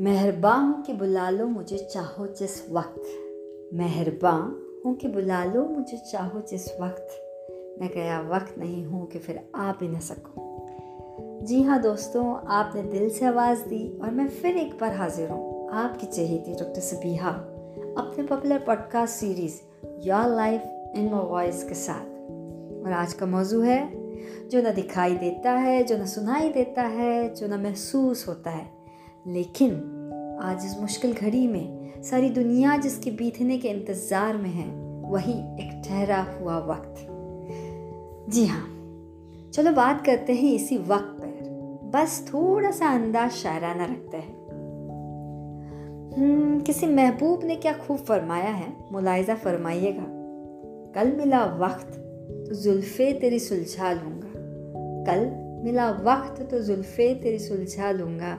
मेहरबान हूँ कि बुला लो, मुझे चाहो जिस वक्त। मेहरबान हूँ कि बुला लो, मुझे चाहो जिस वक्त। मैं गया वक्त नहीं हूँ कि फिर आ भी न सकूँ। जी हाँ दोस्तों, आपने दिल से आवाज़ दी और मैं फिर एक बार हाजिर हूँ आपकी थी डॉक्टर सबीहा, अपने popular podcast series your life in my voice के साथ। और आज का मौजू है, जो न दिखाई देता है, जो न सुनाई देता है, जो न महसूस होता है। लेकिन आज इस मुश्किल घड़ी में सारी दुनिया जिसके बीतने के इंतज़ार में है वही एक ठहरा हुआ वक्त। जी हाँ चलो बात करते हैं इसी वक्त पर। बस थोड़ा सा अंदाज शायराना रखते हैं। हम्म, किसी महबूब ने क्या खूब फरमाया है? मुलायजा फरमाइएगा। कल मिला वक्त तो जुल्फे तेरी सुलझा लूँगा। कल मिला वक्त तो जुल्फे तेरी सुलझा लूँगा।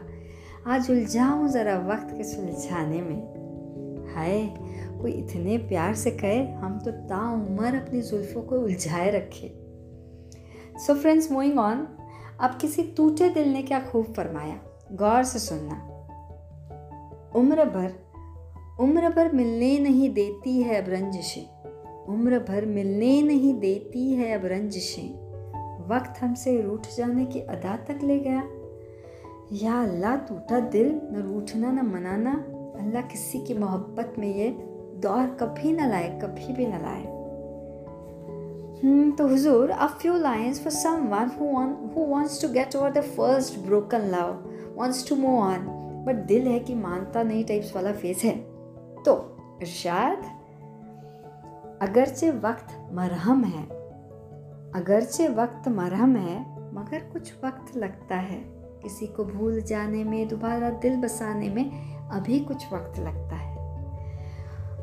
आज उलझाऊं ज़रा वक्त के सुलझाने में। हाय, कोई इतने प्यार से कहे, हम तो ताउमर अपनी जुल्फ़ों को उलझाए रखे। सो फ्रेंड्स मूइंग ऑन अब किसी टूटे दिल ने क्या खूब फरमाया? गौर से सुनना। उम्र भर उम्र भर मिलने नहीं देती है अब रंजिशें। उम्र भर मिलने नहीं देती है अब रंजिशें। वक्त हमसे रूठ जाने की अदा तक ले गया। या अल्लाह टूटा दिल न रूठना न मनाना, अल्लाह किसी की मोहब्बत में ये दौर कभी ना लाए, कभी भी ना लाए। तो हुजूर a few lines for someone who wants to get over the first broken love wants to move on but दिल है कि मानता नहीं टाइप्स वाला फेस है। तो इरशाद, अगरचे वक्त मरहम है। अगरचे वक्त मरहम है, मगर कुछ वक्त लगता है। किसी को भूल जाने में, दोबारा दिल बसाने में अभी कुछ वक्त लगता है।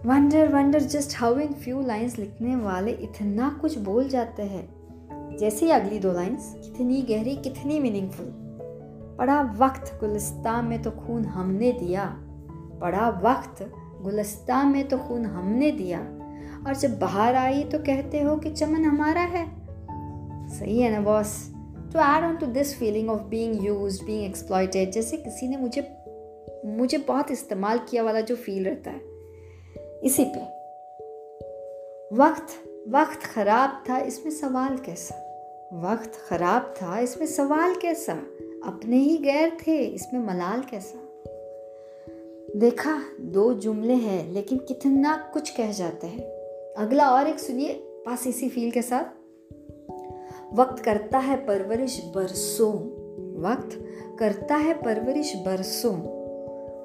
Wonder wonder just how in few lines लिखने वाले इतना कुछ बोल जाते हैं। जैसे ही अगली दो लाइंस कितनी गहरी, कितनी मीनिंगफुल पड़ा वक्त गुलिस्तान में तो खून हमने दिया। पड़ा वक्त गुलिस्तान में तो खून हमने दिया। और जब बाहर आई तो कहते हो कि चमन हमारा है। सही है ना boss to add on to this feeling of being use being exploited जैसे किसी ने मुझे मुझे बहुत इस्तेमाल किया वाला जो फील रहता है। इसी पे। वक्त वक्त ख़राब था, इसमें सवाल कैसा? वक्त ख़राब था, इसमें सवाल कैसा? अपने ही गैर थे, इसमें मलाल कैसा? देखा, दो जुमले हैं, लेकिन कितना कुछ कह जाते हैं। अगला और एक सुनिए, पास इसी फील के साथ। वक्त करता है परवरिश बरसों। वक्त करता है परवरिश बरसों।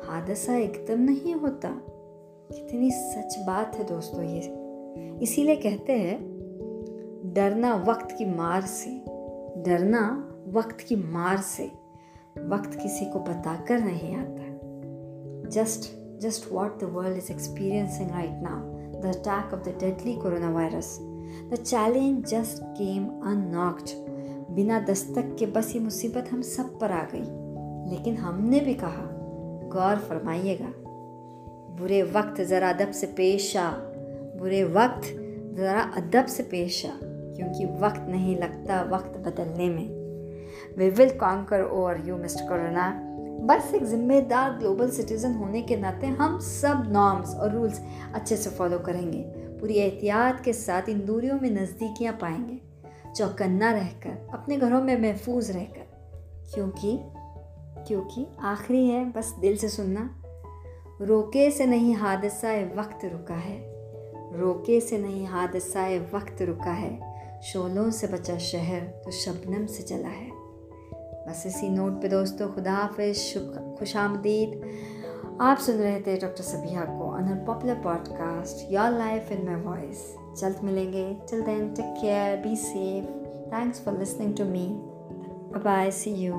हादसा एकदम नहीं होता। कितनी सच बात है दोस्तों ये। इसीलिए कहते हैं, डरना वक्त की मार से, डरना वक्त की मार से। वक्त किसी को बताकर नहीं आता। Just just what the world is experiencing right now the attack of the deadly corona virus the challenge just came unknocked बिना दस्तक के बस ये मुसीबत हम सब पर आ गई। लेकिन हमने भी कहा, गौर फरमाइएगा। बुरे वक्त ज़रा अदब से पेश आ। बुरे वक्त ज़रा अदब से पेश आ, क्योंकि वक्त नहीं लगता वक्त बदलने में। We will conquer over you mister Corona बस एक जिम्मेदार ग्लोबल सिटीज़न होने के नाते हम सब नॉर्म्स और रूल्स अच्छे से फॉलो करेंगे। पूरी एहतियात के साथ इन दूरियों में नज़दीकियाँ पाएँगे। चौकन्ना रहकर, अपने घरों में महफूज रहकर। क्योंकि क्योंकि आखिरी है, बस दिल से सुनना। रोके से नहीं हादसा वक्त रुका है। रोके से नहीं हादसा वक्त रुका है। शोलों से बचा शहर तो शबनम से चला है। बस इसी नोट पे दोस्तों, खुदा हाफिज खुश आमदीद आप सुन रहे थे डॉक्टर सभिया को owner popular podcast your life in my voice जल्द मिलेंगे। Till then take care be safe thanks for listening to me bye see you